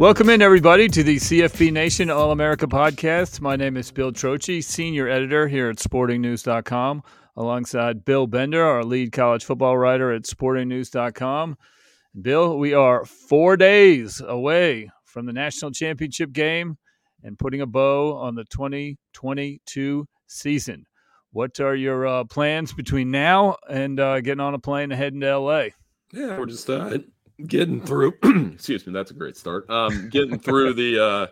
Welcome in, everybody, to the CFB Nation All America podcast. My name is Bill Trocchi, senior editor here at sportingnews.com, alongside Bill Bender, our lead college football writer at sportingnews.com. Bill, we are four days away from the national championship game and putting a bow on the 2022 season. What are your uh, plans between now and uh, getting on a plane and heading to LA? Yeah, we're just uh, getting through excuse me that's a great start um getting through the uh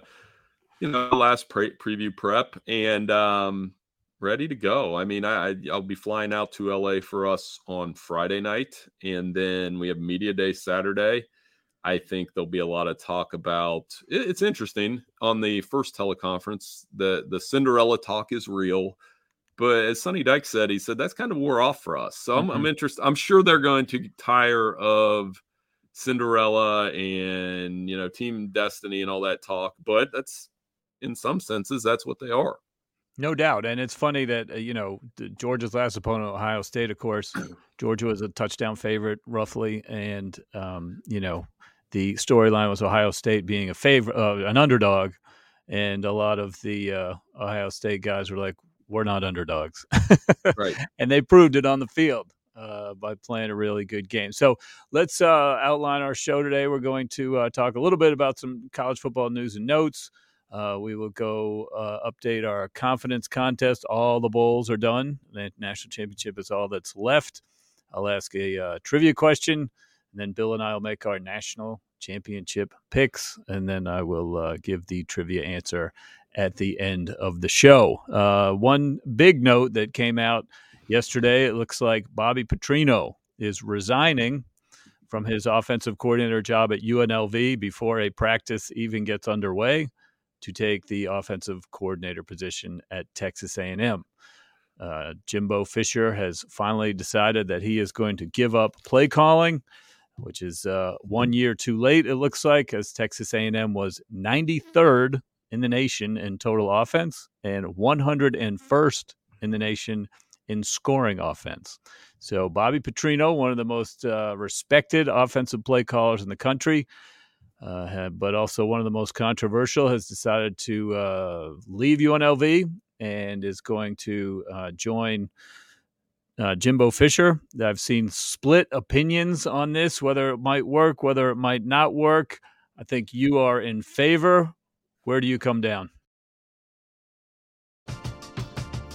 you know last pre- preview prep and um ready to go i mean i i'll be flying out to la for us on friday night and then we have media day saturday i think there'll be a lot of talk about it's interesting on the first teleconference the the cinderella talk is real but as Sonny Dykes said, he said that's kind of wore off for us. So I'm, mm-hmm. I'm interested. I'm sure they're going to tire of Cinderella and you know Team Destiny and all that talk, but that's in some senses that's what they are. No doubt, and it's funny that uh, you know Georgia's last opponent, Ohio State, of course, Georgia was a touchdown favorite roughly, and um, you know the storyline was Ohio State being a favorite, uh, an underdog, and a lot of the uh, Ohio State guys were like, "We're not underdogs," right? and they proved it on the field uh, by playing a really good game. So let's uh, outline our show today. We're going to uh, talk a little bit about some college football news and notes. Uh, we will go uh, update our confidence contest. All the bowls are done. The national championship is all that's left. I'll ask a uh, trivia question, and then Bill and I will make our national championship picks, and then I will give the trivia answer at the end of the show. one big note that came out Yesterday, it looks like Bobby Petrino is resigning from his offensive coordinator job at UNLV before a practice even gets underway to take the offensive coordinator position at Texas A&M. Uh, Jimbo Fisher has finally decided that he is going to give up play calling, which is uh, one year too late. It looks like as Texas A&M was 93rd in the nation in total offense and 101st in the nation in scoring offense. So Bobby Petrino, one of the most uh, respected offensive play callers in the country, uh, but also one of the most controversial, has decided to uh, leave UNLV and is going to uh, join uh, Jimbo Fisher. I've seen split opinions on this, whether it might work, whether it might not work. I think you are in favor. Where do you come down?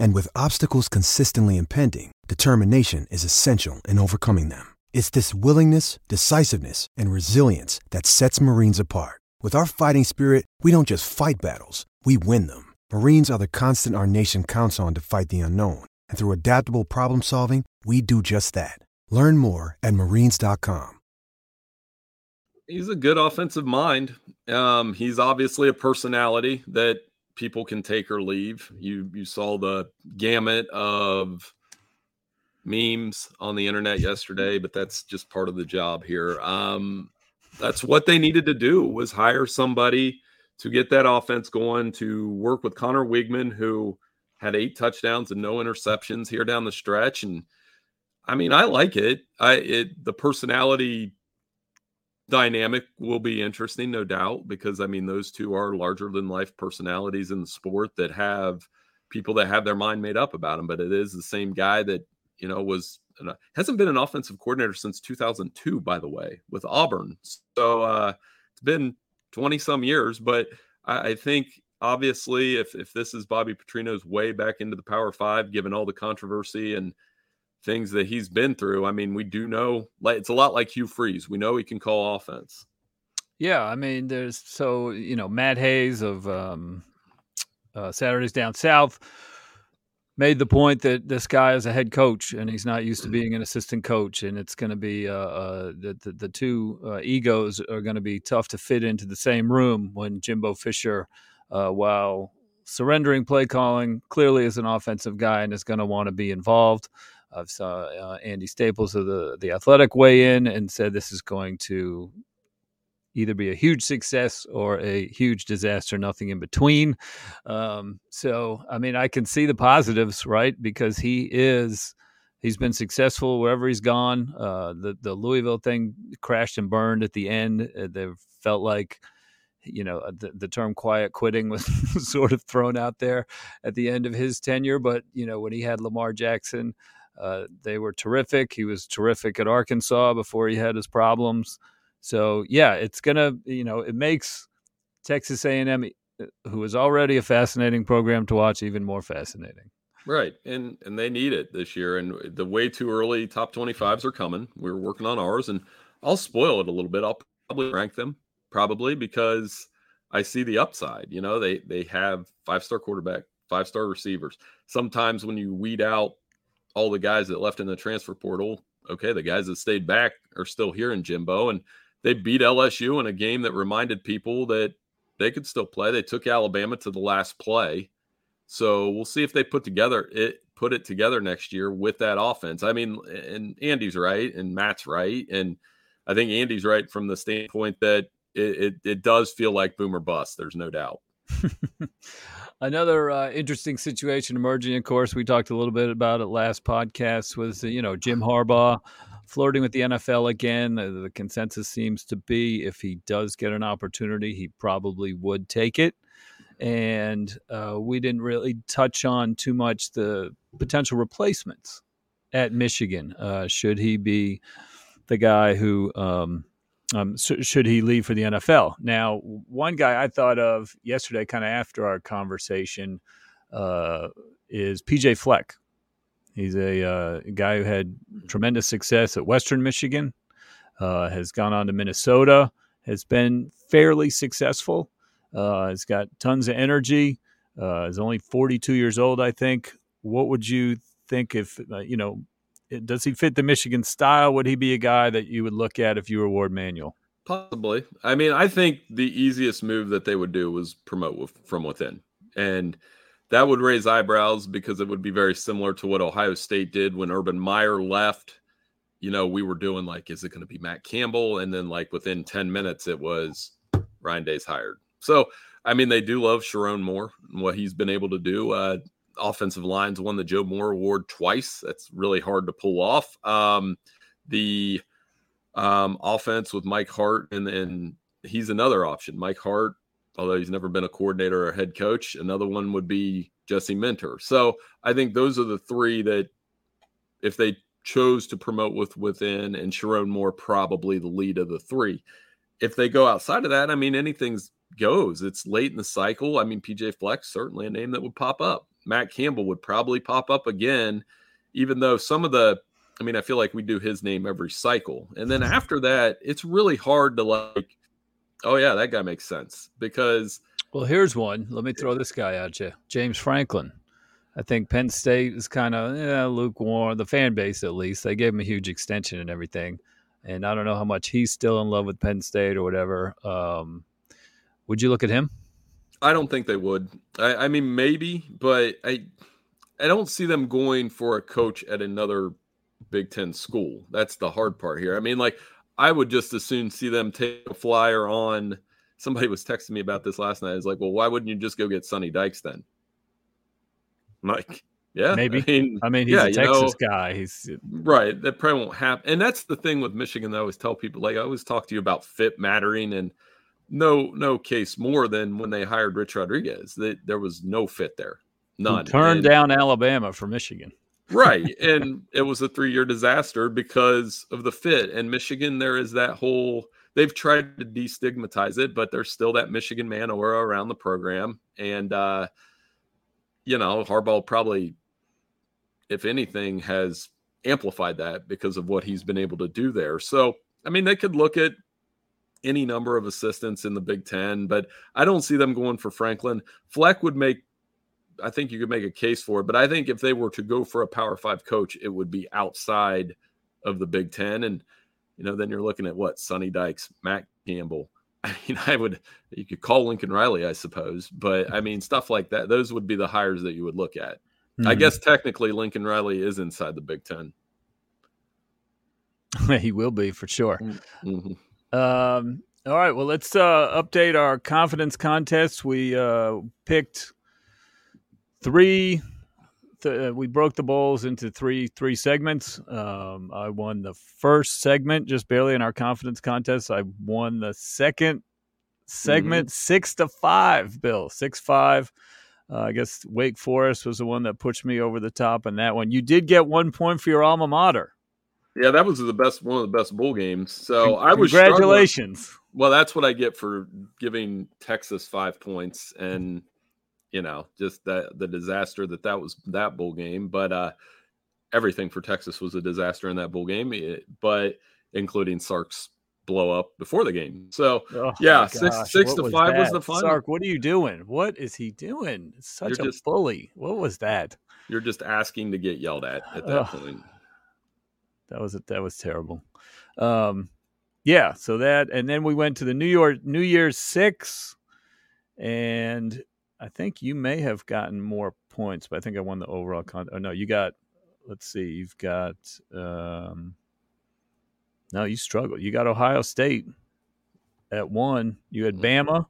And with obstacles consistently impending, determination is essential in overcoming them. It's this willingness, decisiveness, and resilience that sets Marines apart. With our fighting spirit, we don't just fight battles, we win them. Marines are the constant our nation counts on to fight the unknown. And through adaptable problem solving, we do just that. Learn more at marines.com. He's a good offensive mind. Um, he's obviously a personality that people can take or leave. You you saw the gamut of memes on the internet yesterday, but that's just part of the job here. Um, that's what they needed to do was hire somebody to get that offense going to work with Conner Weigman, who had eight touchdowns and no interceptions here down the stretch. And I mean, I like it. I it the personality dynamic will be interesting, no doubt, because I mean, those two are larger than life personalities in the sport that have people that have their mind made up about them. But it is the same guy that, you know, was hasn't been an offensive coordinator since 2002, by the way, with Auburn. So uh, it's been 20 some years. But I, I think obviously, if, if this is Bobby Petrino's way back into the Power Five, given all the controversy and things that he's been through. I mean, we do know like it's a lot like Hugh Freeze. We know he can call offense. Yeah, I mean, there's so you know Matt Hayes of um, uh, Saturdays Down South made the point that this guy is a head coach and he's not used to being an assistant coach, and it's going to be uh, uh, the, the, the two uh, egos are going to be tough to fit into the same room when Jimbo Fisher, uh, while surrendering play calling, clearly is an offensive guy and is going to want to be involved. I've saw uh, Andy Staples of the the Athletic weigh in and said this is going to either be a huge success or a huge disaster, nothing in between. Um, so, I mean, I can see the positives, right? Because he is. He's been successful wherever he's gone. Uh, the the Louisville thing crashed and burned at the end. Uh, they felt like, you know, uh, the, the term "quiet quitting" was sort of thrown out there at the end of his tenure. But you know, when he had Lamar Jackson, uh, they were terrific. He was terrific at Arkansas before he had his problems. So yeah, it's gonna you know it makes Texas A&M, uh, who is already a fascinating program to watch, even more fascinating. Right, and and they need it this year. And the way too early top twenty fives are coming. We're working on ours, and I'll spoil it a little bit. I'll probably rank them probably because I see the upside. You know, they they have five star quarterback, five star receivers. Sometimes when you weed out all the guys that left in the transfer portal, okay, the guys that stayed back are still here in Jimbo, and they beat LSU in a game that reminded people that they could still play. They took Alabama to the last play, so we'll see if they put together it put it together next year with that offense. I mean, and Andy's right, and Matt's right, and I think Andy's right from the standpoint that it, it, it does feel like boomer bust. There's no doubt. Another uh, interesting situation emerging, of course, we talked a little bit about it last podcast, was, you know, Jim Harbaugh flirting with the NFL again. The, the consensus seems to be if he does get an opportunity, he probably would take it. And uh, we didn't really touch on too much the potential replacements at Michigan. Uh, should he be the guy who um, um, should he leave for the NFL? Now, one guy I thought of yesterday, kind of after our conversation, uh, is PJ Fleck. He's a uh, guy who had tremendous success at Western Michigan, uh, has gone on to Minnesota, has been fairly successful, uh, has got tons of energy, uh, is only 42 years old, I think. What would you think if, uh, you know, does he fit the Michigan style? Would he be a guy that you would look at if you were Warde Manuel? Possibly. I mean, I think the easiest move that they would do was promote from within. And that would raise eyebrows because it would be very similar to what Ohio State did when Urban Meyer left. you know, we were doing like, is it going to be Matt Campbell? And then like within 10 minutes, it was Ryan Day's hired. So, I mean, they do love Sherrone Moore and what he's been able to do. Uh, offensive lines won the Joe Moore Award twice. That's really hard to pull off. Um, the um, offense with Mike Hart, and then he's another option. Mike Hart, although he's never been a coordinator or head coach, another one would be Jesse Minter. So I think those are the three that, if they chose to promote with within, and Sherrone Moore probably the lead of the three. If they go outside of that, I mean, anything's goes. It's late in the cycle. I mean, PJ Fleck's certainly a name that would pop up. Matt Campbell would probably pop up again, even though some of the I mean, I feel like we do his name every cycle. And then after that, it's really hard to like, oh, yeah, that guy makes sense because. Well, here's one. Let me throw this guy at you James Franklin. I think Penn State is kind of yeah, lukewarm, the fan base at least. They gave him a huge extension and everything. And I don't know how much he's still in love with Penn State or whatever. Um, would you look at him? I don't think they would. I, I mean, maybe, but I, I don't see them going for a coach at another Big Ten school. That's the hard part here. I mean, like I would just as soon see them take a flyer on. Somebody was texting me about this last night. It's like, well, why wouldn't you just go get Sonny Dykes then? I'm like, yeah, maybe. I mean, I mean he's yeah, a Texas know, guy. He's right. That probably won't happen. And that's the thing with Michigan. That I always tell people, like I always talk to you about fit mattering, and no, no case more than when they hired Rich Rodriguez. That there was no fit there, none. He turned and, down Alabama for Michigan right. And it was a three year disaster because of the fit. And Michigan, there is that whole, they've tried to destigmatize it, but there's still that Michigan man aura around the program. And, uh, you know, Harbaugh probably, if anything, has amplified that because of what he's been able to do there. So, I mean, they could look at any number of assistants in the Big Ten, but I don't see them going for Franklin. Fleck would make I think you could make a case for it. But I think if they were to go for a Power Five coach, it would be outside of the Big Ten, and you know, then you're looking at what Sonny Dykes, Matt Campbell. I mean, I would you could call Lincoln Riley, I suppose, but I mean, stuff like that. Those would be the hires that you would look at. Mm-hmm. I guess technically Lincoln Riley is inside the Big Ten. he will be for sure. Mm-hmm. Um, all right, well, let's uh, update our confidence contest. We uh, picked three. Th- uh, we broke the bowls into three three segments. Um, I won the first segment just barely in our confidence contest. I won the second segment mm-hmm. six to five. Bill six five. Uh, I guess Wake Forest was the one that pushed me over the top in that one. You did get one point for your alma mater. Yeah, that was the best one of the best bowl games. So I was congratulations. Struggling. Well, that's what I get for giving Texas five points and you know, just that the disaster that that was that bowl game. But uh, everything for Texas was a disaster in that bowl game, it, but including Sark's blow up before the game. So oh yeah, six six to five that? was the final. Sark, what are you doing? What is he doing? Such you're a just, bully. What was that? You're just asking to get yelled at at that oh, point. That was that was terrible. Um, yeah. So that, and then we went to the New York New Year's Six, and I think you may have gotten more points, but I think I won the overall con. Oh no, you got. Let's see, you've got. Um, no, you struggled. You got Ohio State at one. You had mm-hmm. Bama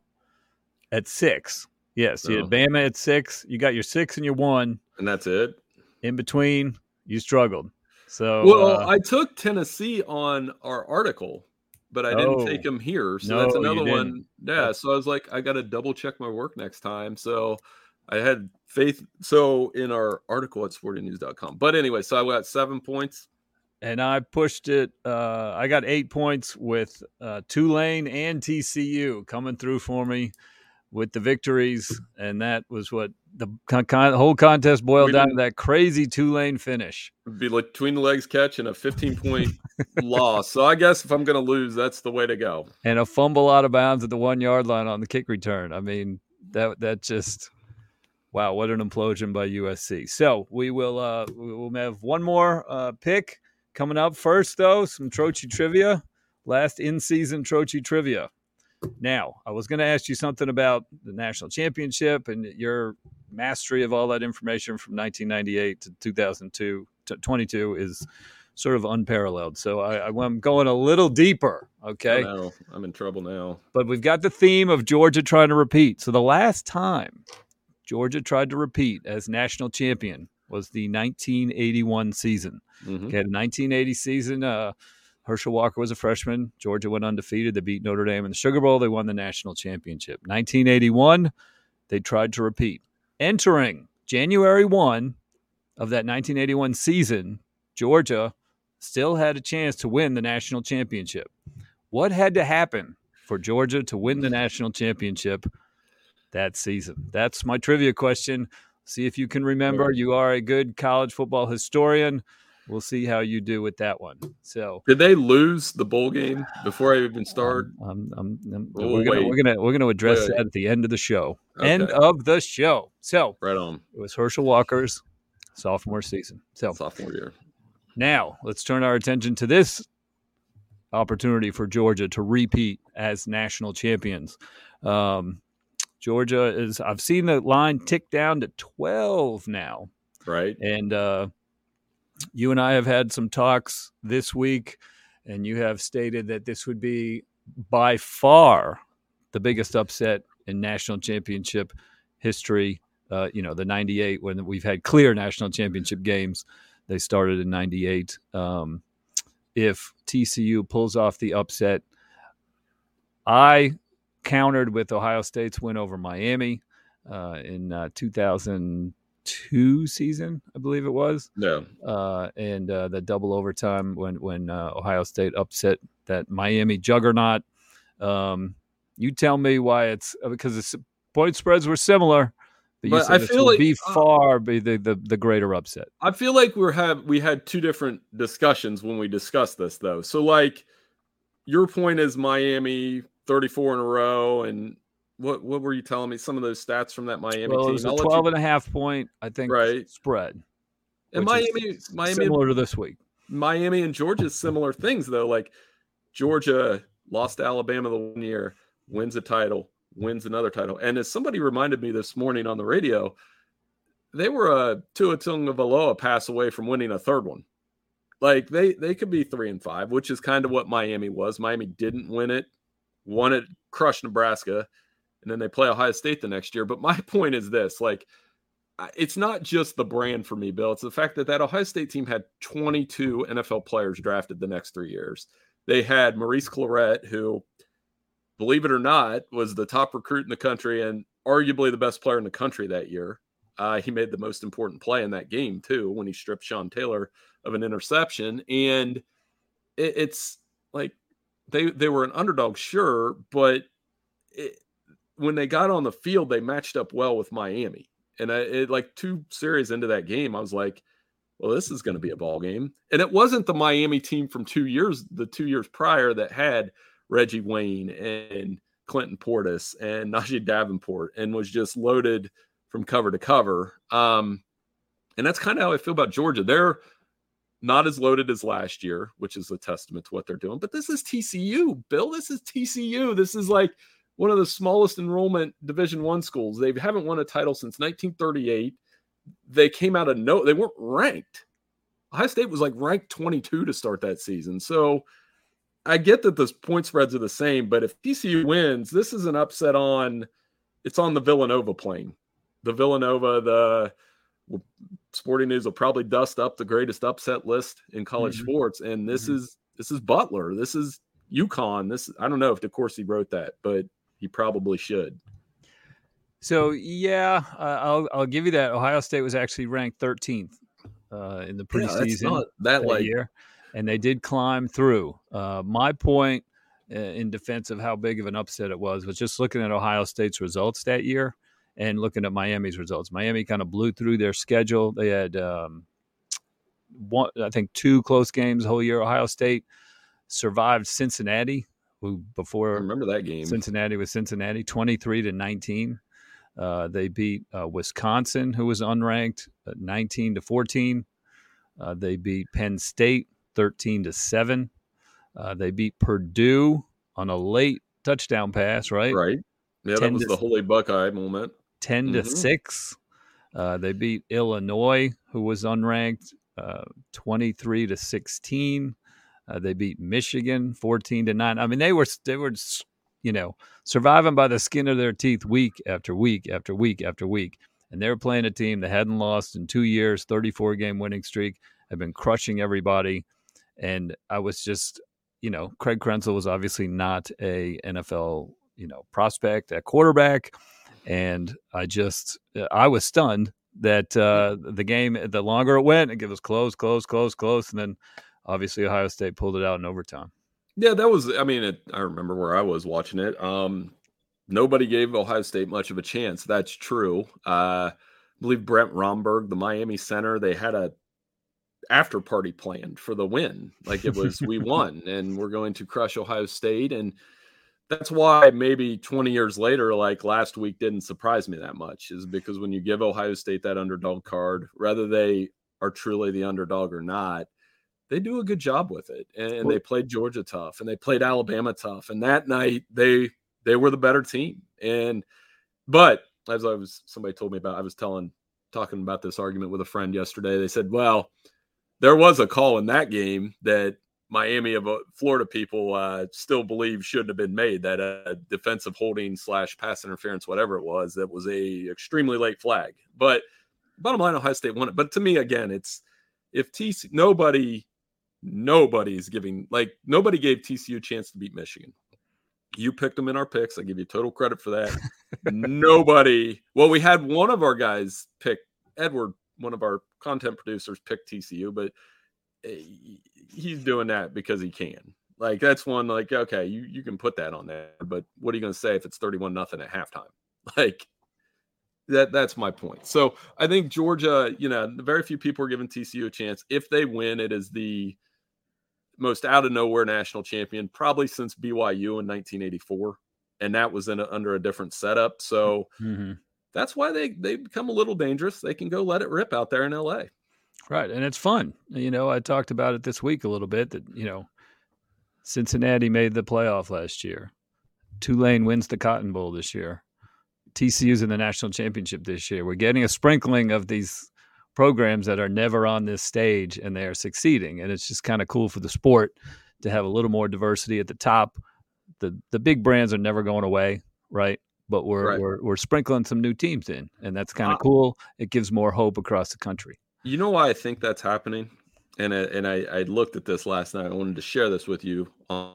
at six. Yes, you had oh. Bama at six. You got your six and your one, and that's it. In between, you struggled. So, well, uh, I took Tennessee on our article but I didn't oh, take them here. So no, that's another one. Yeah. So I was like, I got to double check my work next time. So I had faith. So in our article at sportingnews.com. But anyway, so I got seven points. And I pushed it. Uh, I got eight points with uh, Tulane and TCU coming through for me with the victories. And that was what the con- con- whole contest boiled down to that crazy Tulane finish. Be like between the legs catch and a 15 point loss. So I guess if I'm going to lose, that's the way to go. And a fumble out of bounds at the one yard line on the kick return. I mean, that that just wow, what an implosion by USC. So we will uh we will have one more uh pick coming up first though, some Trocchi trivia. Last in season Trocchi trivia. Now, I was going to ask you something about the national championship and your mastery of all that information from 1998 to 2002 to 22 is sort of unparalleled. So I, I'm going a little deeper. Okay. I'm in trouble now. But we've got the theme of Georgia trying to repeat. So the last time Georgia tried to repeat as national champion was the 1981 season. Mm-hmm. Okay, the 1980 season. Uh, Herschel Walker was a freshman. Georgia went undefeated. They beat Notre Dame in the Sugar Bowl. They won the national championship. 1981, they tried to repeat. Entering January 1 of that 1981 season, Georgia still had a chance to win the national championship. What had to happen for Georgia to win the national championship that season? That's my trivia question. See if you can remember. You are a good college football historian. We'll see how you do with that one. So, did they lose the bowl game before I even start? Um, um, um, oh, we're, gonna, we're, gonna, we're gonna address wait, wait. that at the end of the show. Okay. End of the show. So, right on. It was Herschel Walker's sophomore season. So, sophomore year. Now, let's turn our attention to this opportunity for Georgia to repeat as national champions. Um, Georgia is, I've seen the line tick down to 12 now. Right. And uh, you and I have had some talks this week, and you have stated that this would be by far the biggest upset in national championship history. Uh, you know, the 98 when we've had clear national championship games. They started in 98. Um, if TCU pulls off the upset, I countered with Ohio State's win over Miami uh, in uh, 2002 season, I believe it was. No. Uh, and uh, the double overtime when when uh, Ohio State upset that Miami juggernaut. Um, you tell me why it's uh, because the point spreads were similar. But, but I feel like be uh, far be the, the the greater upset. I feel like we're have we had two different discussions when we discussed this though. So like your point is Miami 34 in a row and what what were you telling me some of those stats from that Miami well, team? It was a 12 you... and a half point I think right. spread. And Miami Miami similar to this week. Miami and Georgia similar things though like Georgia lost to Alabama the one year, wins a title, wins another title. And as somebody reminded me this morning on the radio, they were a Tua Tagovailoa pass away from winning a third one. Like they they could be three and five, which is kind of what Miami was. Miami didn't win it, won it, crushed Nebraska, and then they play Ohio State the next year. But my point is this: like, it's not just the brand for me, Bill. It's the fact that that Ohio State team had 22 NFL players drafted the next three years. They had Maurice Clarett, who believe it or not, was the top recruit in the country and arguably the best player in the country that year. Uh, he made the most important play in that game too when he stripped Sean Taylor of an interception, and it, it's like they they were an underdog, sure, but it, when they got on the field, they matched up well with Miami. And I, it, like two series into that game, I was like, well, this is going to be a ball game. And it wasn't the Miami team from two years, the two years prior that had Reggie Wayne and Clinton Portis and Najeh Davenport and was just loaded from cover to cover. Um, and that's kind of how I feel about Georgia. They're not as loaded as last year, which is a testament to what they're doing. But this is TCU, Bill. This is TCU. This is like one of the smallest enrollment Division One schools. They haven't won a title since 1938. They came out of no, they weren't ranked. Ohio State was like ranked 22 to start that season. So I get that the point spreads are the same, but if TCU wins, this is an upset on it's on the Villanova plane. The Villanova, the Sporting News will probably dust up the greatest upset list in college mm-hmm. sports, and this mm-hmm. is this is Butler. This is UConn. This I don't know if DeCourcy wrote that, but he probably should. So yeah, uh, I'll I'll give you that. Ohio State was actually ranked 13th uh, in the preseason yeah, that, that year and they did climb through. Uh, my point uh, in defense of how big of an upset it was was just looking at Ohio State's results that year and looking at Miami's results. Miami kind of blew through their schedule. They had um, one, I think, two close games the whole year. Ohio State survived Cincinnati, who before I remember that game. Cincinnati was Cincinnati, twenty three to nineteen. Uh, they beat uh, Wisconsin, who was unranked, uh, nineteen to fourteen. Uh, they beat Penn State 13 to 7. Uh, they beat Purdue on a late touchdown pass, right? Right. Yeah, that was to, the holy Buckeye moment. 10 mm-hmm. to 6. Uh, they beat Illinois, who was unranked, uh, 23 to 16. Uh, they beat Michigan 14 to 9. I mean, they were they were you know, surviving by the skin of their teeth week after week after week after week. And they were playing a team that hadn't lost in 2 years, 34 game winning streak, had been crushing everybody. And I was just, you know, Craig Krenzel was obviously not a NFL, you know, prospect at quarterback and I just I was stunned that uh, the game, the longer it went, it was close, close, close, close, and then obviously Ohio State pulled it out in overtime. Yeah, that was. I mean, it, I remember where I was watching it. Um, nobody gave Ohio State much of a chance. That's true. Uh, I believe Brett Romberg, the Miami center, they had a after party planned for the win. Like it was, we won, and we're going to crush Ohio State, and that's why maybe 20 years later, like last week didn't surprise me that much, is because when you give Ohio State that underdog card, whether they are truly the underdog or not, they do a good job with it. And, they played Georgia tough and they played Alabama tough. And that night they they were the better team. And but as I was somebody told me about, I was telling talking about this argument with a friend yesterday. They said, well, there was a call in that game that Miami of uh, Florida people uh, still believe shouldn't have been made. That uh, defensive holding slash pass interference, whatever it was, that was a extremely late flag. But bottom line, Ohio State won it. But to me, again, it's if TC nobody nobody's giving like nobody gave TCU a chance to beat Michigan. You picked them in our picks. I give you total credit for that. nobody. Well, we had one of our guys pick Edward, one of our content producers, pick TCU, but eh, he's doing that because he can. Like that's one like okay, you you can put that on there, but what are you going to say if it's 31 nothing at halftime? Like that that's my point. So, I think Georgia, you know, very few people are giving TCU a chance. If they win, it is the most out of nowhere national champion probably since BYU in 1984 and that was in a, under a different setup. So, mm-hmm. that's why they they become a little dangerous. They can go let it rip out there in LA. Right. And it's fun. You know, I talked about it this week a little bit that, you know, Cincinnati made the playoff last year. Tulane wins the Cotton Bowl this year. TCU's in the national championship this year. We're getting a sprinkling of these programs that are never on this stage and they are succeeding. And it's just kind of cool for the sport to have a little more diversity at the top. The the big brands are never going away, right? But we're right. we're we're sprinkling some new teams in, and that's kind of ah. cool. It gives more hope across the country. You know why I think that's happening? And I, and I, I looked at this last night. I wanted to share this with you on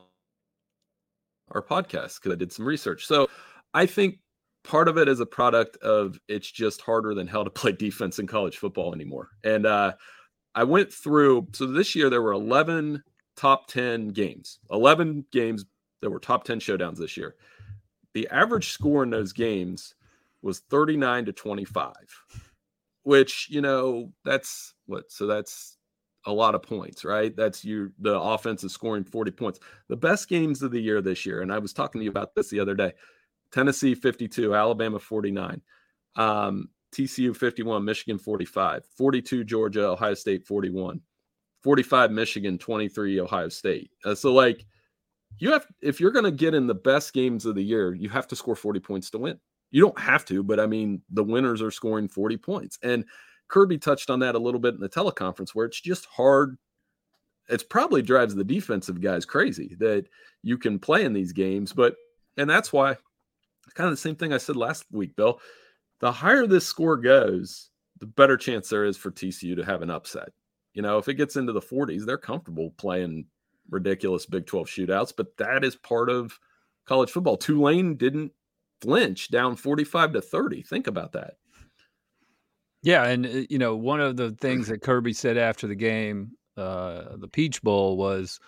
our podcast because I did some research. So I think part of it is a product of it's just harder than hell to play defense in college football anymore. And uh, I went through. So this year there were 11 top 10 games, 11 games that were top 10 showdowns this year. The average score in those games was 39 to 25 which you know that's what so that's a lot of points right that's you the offense is scoring 40 points the best games of the year this year and i was talking to you about this the other day tennessee 52 alabama 49 um, tcu 51 michigan 45 42 georgia ohio state 41 45 michigan 23 ohio state uh, so like you have if you're going to get in the best games of the year you have to score 40 points to win you don't have to, but I mean, the winners are scoring 40 points. And Kirby touched on that a little bit in the teleconference where it's just hard. It's probably drives the defensive guys crazy that you can play in these games. But, and that's why kind of the same thing I said last week, Bill. The higher this score goes, the better chance there is for TCU to have an upset. You know, if it gets into the 40s, they're comfortable playing ridiculous Big 12 shootouts, but that is part of college football. Tulane didn't flinch down 45 to 30. Think about that. Yeah, and uh, you know, one of the things that Kirby said after the game, uh, the Peach Bowl was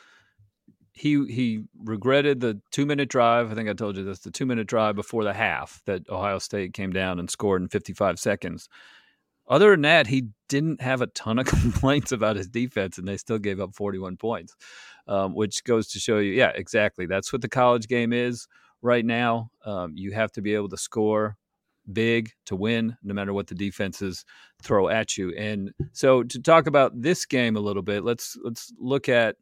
he he regretted the two minute drive. I think I told you this, the two minute drive before the half that Ohio State came down and scored in 55 seconds. Other than that, he didn't have a ton of complaints about his defense, and they still gave up 41 points, um, which goes to show you, yeah, exactly. That's what the college game is right now. Um, you have to be able to score big to win, no matter what the defenses throw at you. And so, to talk about this game a little bit, let's let's look at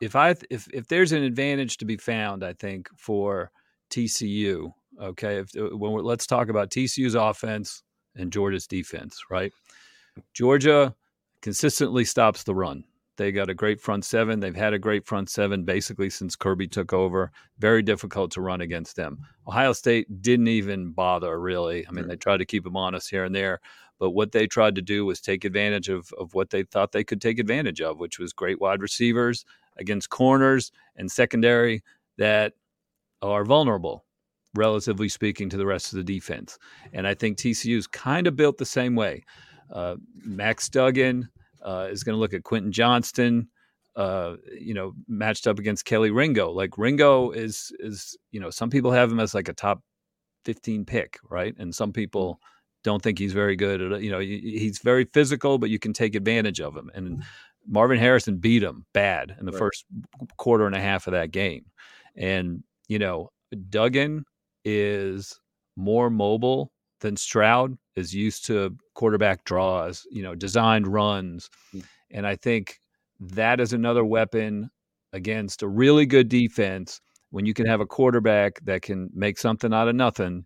if I if if there's an advantage to be found, I think for TCU. Okay, if uh, when let's talk about TCU's offense and Georgia's defense, right? Georgia consistently stops the run. They got a great front seven. They've had a great front seven basically since Kirby took over. Very difficult to run against them. Ohio State didn't even bother, really. I mean, they tried to keep them honest here and there. But what they tried to do was take advantage of, of what they thought they could take advantage of, which was great wide receivers against corners and secondary that are vulnerable, relatively speaking, to the rest of the defense. And I think TCU's kind of built the same way. Uh, Max Duggan, uh, is going to look at Quentin Johnston, uh, you know, matched up against Kelee Ringo. Like Ringo is is you know some people have him as like a top fifteen pick, right? And some people mm. don't think he's very good. At, you know, he's very physical, but you can take advantage of him. And Marvin Harrison beat him bad in the right. first quarter and a half of that game. And you know, Duggan is more mobile than Stroud is used to quarterback draws, you know, designed runs. Mm. And I think that is another weapon against a really good defense when you can have a quarterback that can make something out of nothing.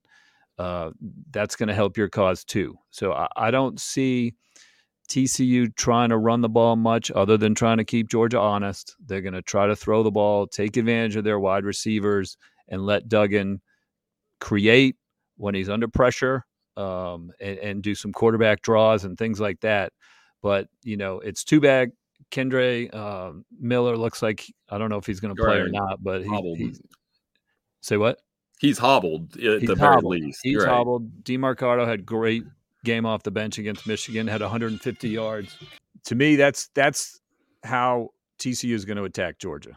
Uh, that's going to help your cause too. So I, I don't see TCU trying to run the ball much other than trying to keep Georgia honest. They're going to try to throw the ball, take advantage of their wide receivers, and let Duggan create when he's under pressure um, and, and, do some quarterback draws and things like that. But you know, it's too bad. Kendre uh, Miller looks like I don't know if he's going to play or not, but he, he's say what? He's hobbled at he's the hobbled. very least. He's right. hobbled. Demercado had great game off the bench against Michigan, had 150 yards. To me, that's that's how TCU is going to attack Georgia.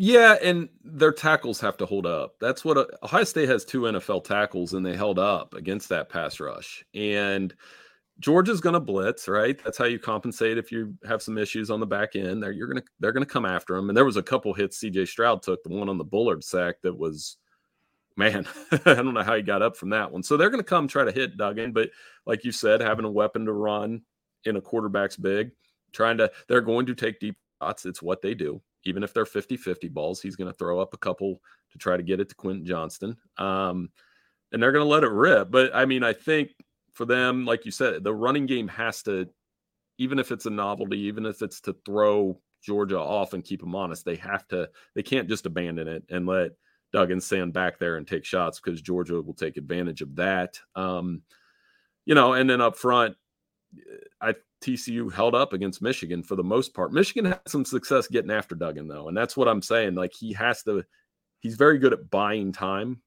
Yeah, and their tackles have to hold up. That's what uh, Ohio State has two NFL tackles, and they held up against that pass rush. And Georgia's going to blitz, right? That's how you compensate if you have some issues on the back end. They're you're going to they're going to come after them. And there was a couple hits C.J. Stroud took, the one on the Bullard sack that was, man, I don't know how he got up from that one. So they're going to come try to hit Duggan, but like you said, having a weapon to run in a quarterback's big, trying to they're going to take deep shots. It's what they do even if they're 50 50 balls, he's going to throw up a couple to try to get it to Quentin Johnston. Um, and they're going to let it rip. But I mean, I think for them, like you said, the running game has to, even if it's a novelty, even if it's to throw Georgia off and keep them honest, they have to, they can't just abandon it and let Duggan stand back there and take shots because Georgia will take advantage of that. Um, you know, and then up front, I TCU held up against Michigan for the most part. Michigan had some success getting after Duggan though, and that's what I'm saying. Like he has to, he's very good at buying time,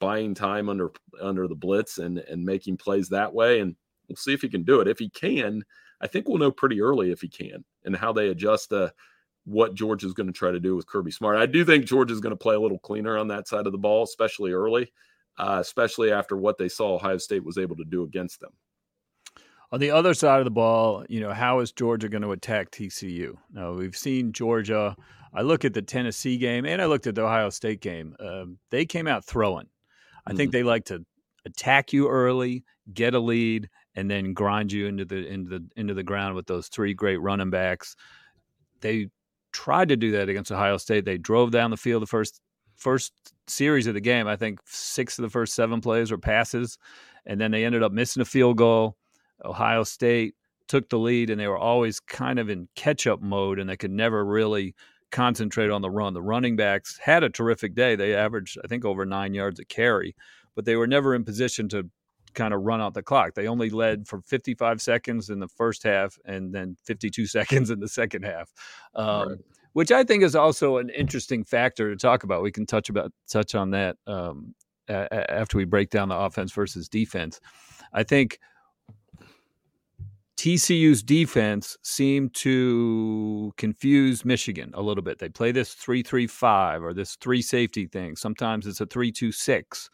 buying time under under the blitz and and making plays that way. And we'll see if he can do it. If he can, I think we'll know pretty early if he can and how they adjust to what Georgia's going to try to do with Kirby Smart. I do think Georgia's going to play a little cleaner on that side of the ball, especially early, uh, especially after what they saw Ohio State was able to do against them. On the other side of the ball, you know, how is Georgia going to attack TCU? Now, we've seen Georgia. I look at the Tennessee game and I looked at the Ohio State game. Uh, they came out throwing. I mm-hmm. think they like to attack you early, get a lead, and then grind you into the into the into the ground with those three great running backs. They tried to do that against Ohio State. They drove down the field the first first series of the game. I think six of the first seven plays were passes, and then they ended up missing a field goal. Ohio State took the lead and they were always kind of in catch up mode and they could never really concentrate on the run. The running backs had a terrific day. They averaged, I think, over nine yards a carry, but they were never in position to kind of run out the clock. They only led for 55 seconds in the first half and then 52 seconds in the second half. Um, right. Which I think is also an interesting factor to talk about. We can touch about touch on that um, a- after we break down the offense versus defense. I think TCU's defense seemed to confuse Michigan a little bit. They play this 3 3 5 or this three safety thing. Sometimes it's a 3 2 6.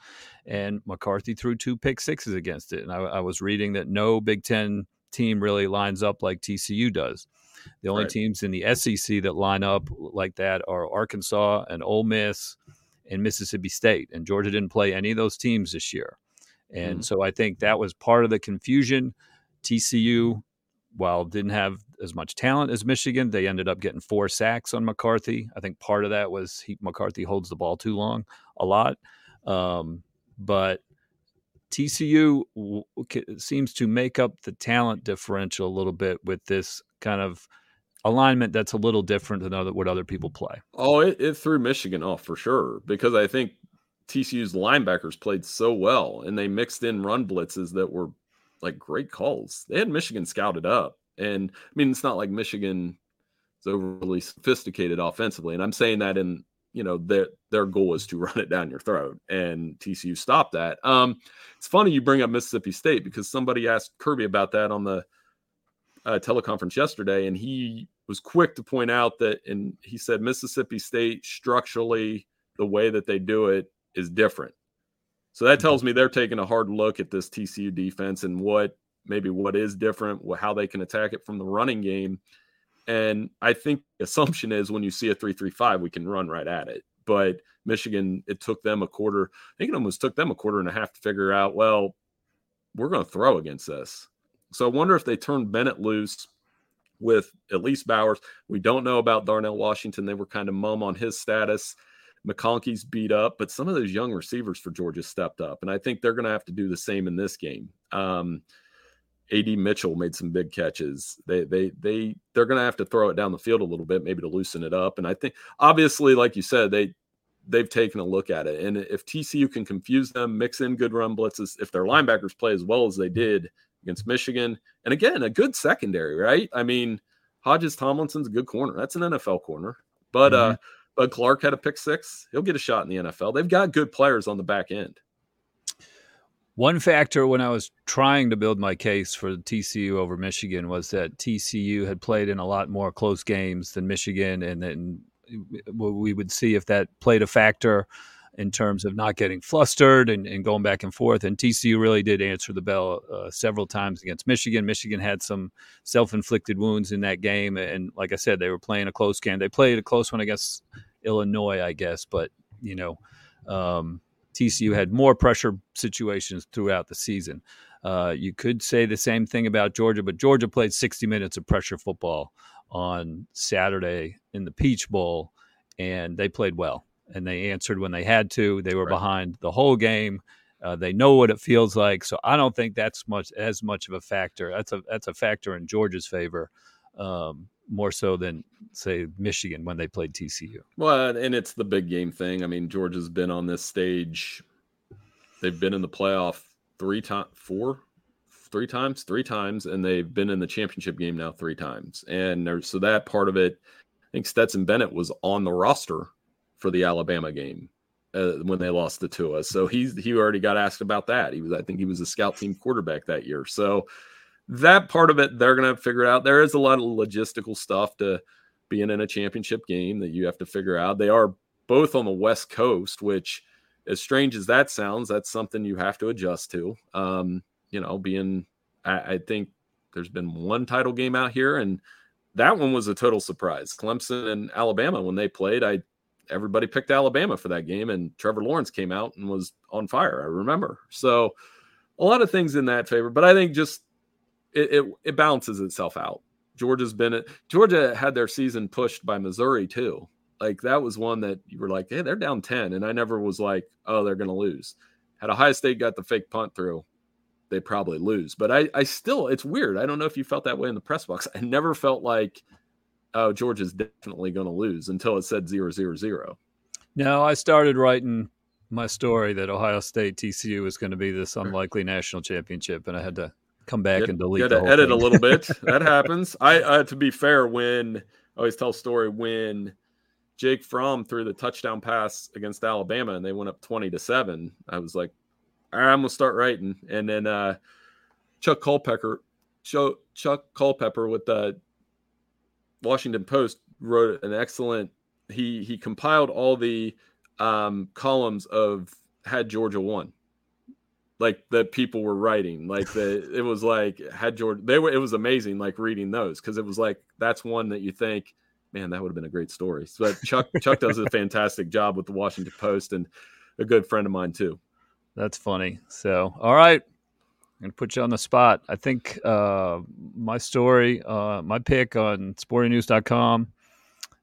And McCarthy threw two pick sixes against it. And I, I, was reading that no Big Ten team really lines up like TCU does. The only right. teams in the SEC that line up like that are Arkansas and Ole Miss and Mississippi State. And Georgia didn't play any of those teams this year. And mm. so I think that was part of the confusion. TCU, while didn't have as much talent as Michigan, they ended up getting four sacks on McCarthy. I think part of that was he, McCarthy holds the ball too long, a lot. Um, but TCU seems to make up the talent differential a little bit with this kind of alignment that's a little different than other, what other people play. Oh, it, it threw Michigan off for sure because I think TCU's linebackers played so well and they mixed in run blitzes that were like great calls. They had Michigan scouted up. And I mean, it's not like Michigan is overly sophisticated offensively. And I'm saying that in, you know, their their goal is to run it down your throat. And TCU stopped that. Um, it's funny you bring up Mississippi State because somebody asked Kirby about that on the uh, teleconference yesterday, and he was quick to point out that, and he said Mississippi State structurally, the way that they do it is different. So that tells mm-hmm. me they're taking a hard look at this TCU defense and what maybe what is different, how they can attack it from the running game. And I think the assumption is when you see a 335, we can run right at it. But Michigan, it took them a quarter. I think it almost took them a quarter and a half to figure out, well, we're going to throw against this. So I wonder if they turn Bennett loose with at least Bowers. We don't know about Darnell Washington. They were kind of mum on his status. McConkey's beat up, but some of those young receivers for Georgia stepped up, and I think they're going to have to do the same in this game. Um, Ad Mitchell made some big catches. They they they they're going to have to throw it down the field a little bit, maybe to loosen it up. And I think obviously, like you said, they they've taken a look at it. And if TCU can confuse them, mix in good run blitzes, if their linebackers play as well as they did against Michigan, and again a good secondary, right? I mean, Hodges Tomlinson's a good corner. That's an NFL corner, but mm-hmm. uh Bud Clark had a pick six. He'll get a shot in the NFL. They've got good players on the back end. One factor when I was trying to build my case for TCU over Michigan was that TCU had played in a lot more close games than Michigan, and then we would see if that played a factor in terms of not getting flustered and, and, going back and forth. And TCU really did answer the bell uh, several times against Michigan. Michigan had some self inflicted wounds in that game. And like I said, they were playing a close game. They played a close one against Illinois, I guess. But, you know, um, TCU had more pressure situations throughout the season. Uh, you could say the same thing about Georgia, but Georgia played 60 minutes of pressure football on Saturday in the Peach Bowl, and they played well and they answered when they had to. They were right. behind the whole game. Uh, they know what it feels like, so I don't think that's much as much of a factor. That's a that's a factor in Georgia's favor, um, more so than say Michigan when they played TCU. Well, and it's the big game thing. I mean, Georgia's been on this stage. They've been in the playoff three times, four, three times, three times, and they've been in the championship game now three times. And so that part of it, I think Stetson Bennett was on the roster for the Alabama game uh, when they lost to us. So he's he already got asked about that. He was I think he was a scout team quarterback that year. So that part of it they're going to figure out. There is a lot of logistical stuff to being in a championship game that you have to figure out. They are both on the West Coast, which as strange as that sounds, that's something you have to adjust to. Um, you know, being I, I think there's been one title game out here and that one was a total surprise. Clemson and Alabama when they played, I everybody picked Alabama for that game, and Trevor Lawrence came out and was on fire. I remember. So a lot of things in that favor, but I think just it, it, it balances itself out. Georgia's been Georgia had their season pushed by Missouri too. Like that was one that you were like, hey, they're down 10. And I never was like, oh, they're gonna lose. Had Ohio State got the fake punt through, they probably lose. But I, I still it's weird. I don't know if you felt that way in the press box. I never felt like oh, Georgia's definitely going to lose until it said zero zero zero. No, I started writing my story that Ohio State TCU was going to be this unlikely national championship, and I had to come back Get- and delete. Got to edit thing. a little bit. that happens. I, uh, to be fair, when I always tell a story when Jake Fromm threw the touchdown pass against Alabama and they went up twenty to seven, I was like, all right, I'm gonna start writing. And then uh, Chuck Culpepper, Chuck, Chuck Culpepper with the Washington Post wrote an excellent. He he compiled all the um, columns of had Georgia won like that people were writing like the it was like had georgia they were it was amazing like reading those because it was like that's one that you think man that would have been a great story but chuck chuck does a fantastic job with the washington post and a good friend of mine too That's funny. So, all right. I'm to put you on the spot. I think uh, my story, uh, my pick on sportingnews.com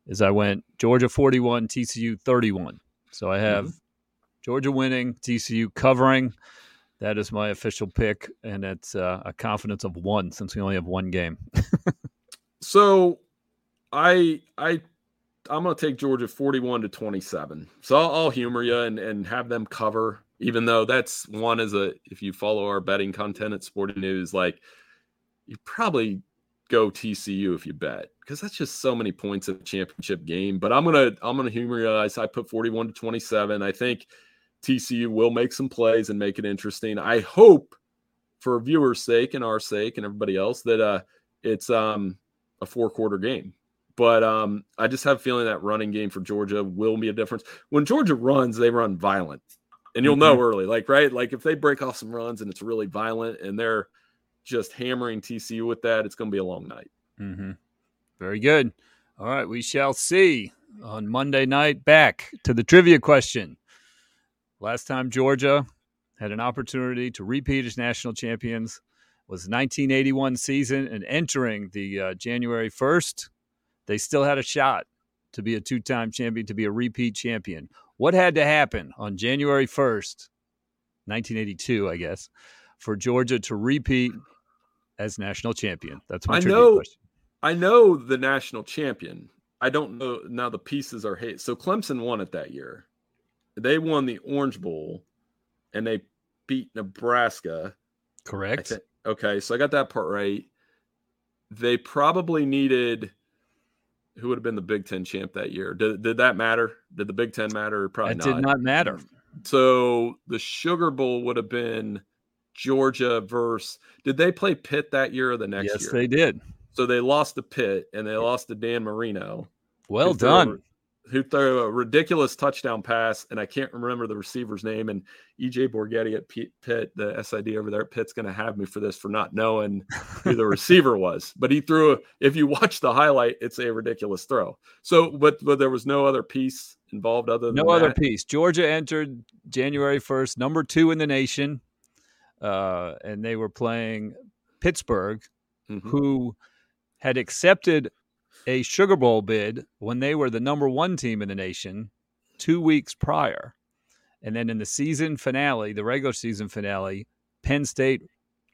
is I went Georgia 41, TCU 31. So I have Georgia winning, TCU covering. That is my official pick, and it's uh, a confidence of one since we only have one game. so i i i'm gonna take georgia 41 to 27 so i'll, I'll humor you and and have them cover even though that's one as a if you follow our betting content at sporting news like you probably go tcu if you bet because that's just so many points of a championship game. But i'm gonna i'm gonna humor you i, I put 41 to 27 i think tcu will make some plays and make it interesting i hope for viewers sake and our sake and everybody else that uh it's um a four quarter game. But um, I just have a feeling that running game for Georgia will be a difference. When Georgia runs, they run violent. And you'll know early, like, right? Like if they break off some runs and it's really violent and they're just hammering TCU with that, it's going to be a long night. Mm-hmm. Very good. All right, we shall see on Monday night. Back to the trivia question. Last time Georgia had an opportunity to repeat as national champions was 1981 season, and entering the uh, January 1st, they still had a shot to be a two-time champion, to be a repeat champion. What had to happen on January 1st, 1982, I guess, for Georgia to repeat as national champion? That's my I know- question. I know the national champion. I don't know now. The pieces are hate. So Clemson won it that year. They won the Orange Bowl, and they beat Nebraska. Correct. thi- okay, so I got that part right. They probably needed who would have been the Big Ten champ that year. Did, did that matter? Did the Big Ten matter? Probably not. Did not matter. So the Sugar Bowl would have been Georgia versus. Did they play Pitt that year or the next yes, year? they did. So they lost to Pitt and they lost to Dan Marino. Well done. Who threw a ridiculous touchdown pass, and I can't remember the receiver's name. And EJ Borghetti at Pitt, the SID over there at Pitt's going to have me for this for not knowing who the receiver was. But he threw. A, if you watch the highlight, it's a ridiculous throw. So, but but there was no other piece involved other than No other piece. Georgia entered January 1st, number two in the nation. Uh, and they were playing Pittsburgh, Mhm. who had accepted a Sugar Bowl bid when they were the number one team in the nation two weeks prior. And then in the season finale, the regular season finale, Penn State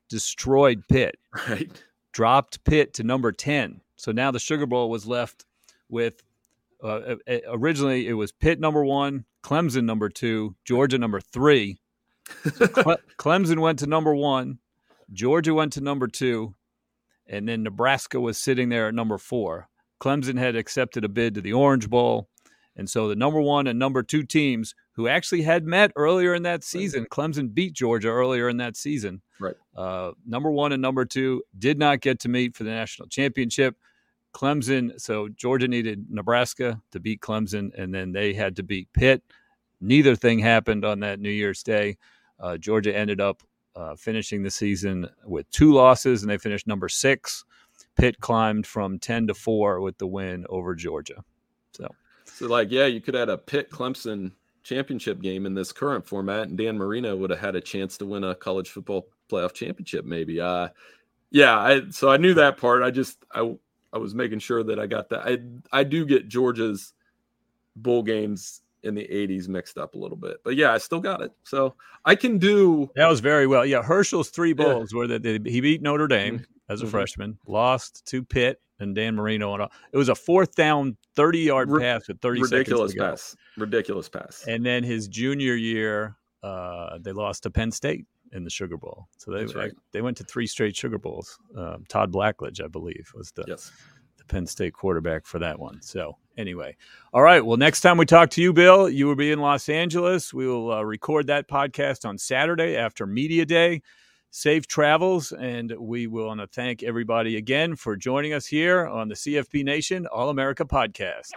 destroyed Pitt. Right. dropped Pitt to number 10. So now the Sugar Bowl was left with uh, uh, originally it was Pitt number one, Clemson number two, Georgia number three. So Cle- Clemson went to number one, Georgia went to number two, and then Nebraska was sitting there at number four. Clemson had accepted a bid to the Orange Bowl. And so the number one and number two teams who actually had met earlier in that season, Clemson beat Georgia earlier in that season. Right. Uh, number one and number two did not get to meet for the national championship. Clemson, so Georgia needed Nebraska to beat Clemson, and then they had to beat Pitt. Neither thing happened on that New Year's Day. Uh, Georgia ended up uh, finishing the season with two losses, and they finished number six. Pitt climbed from 10 to 4 with the win over Georgia. So, So, like, yeah, you could add a Pitt Clemson championship game in this current format, and Dan Marino would have had a chance to win a college football playoff championship, maybe. Uh, yeah, I so I knew that part. I just I I was making sure that I got that. I I do get Georgia's bowl games in the 80s mixed up a little bit, but yeah, I still got it. So I can do. that was very well. Yeah, Herschel's three Yeah. bowls were that he beat Notre Dame as a Mhm. freshman, lost to Pitt and Dan Marino. And it was a fourth down, 30 yard Ri- pass with 30 Ridiculous seconds to go. pass. Ridiculous pass. And then his junior year, uh, they lost to Penn State in the Sugar Bowl. So they right. they went to three straight Sugar Bowls. Um, Todd Blackledge, I believe, was the yes. the Penn State quarterback for that one. So anyway, all right. Well, next time we talk to you, Bill, you will be in Los Angeles. We will uh, record that podcast on Saturday after Media Day. Safe travels, and we want to thank everybody again for joining us here on the CFB Nation All America podcast.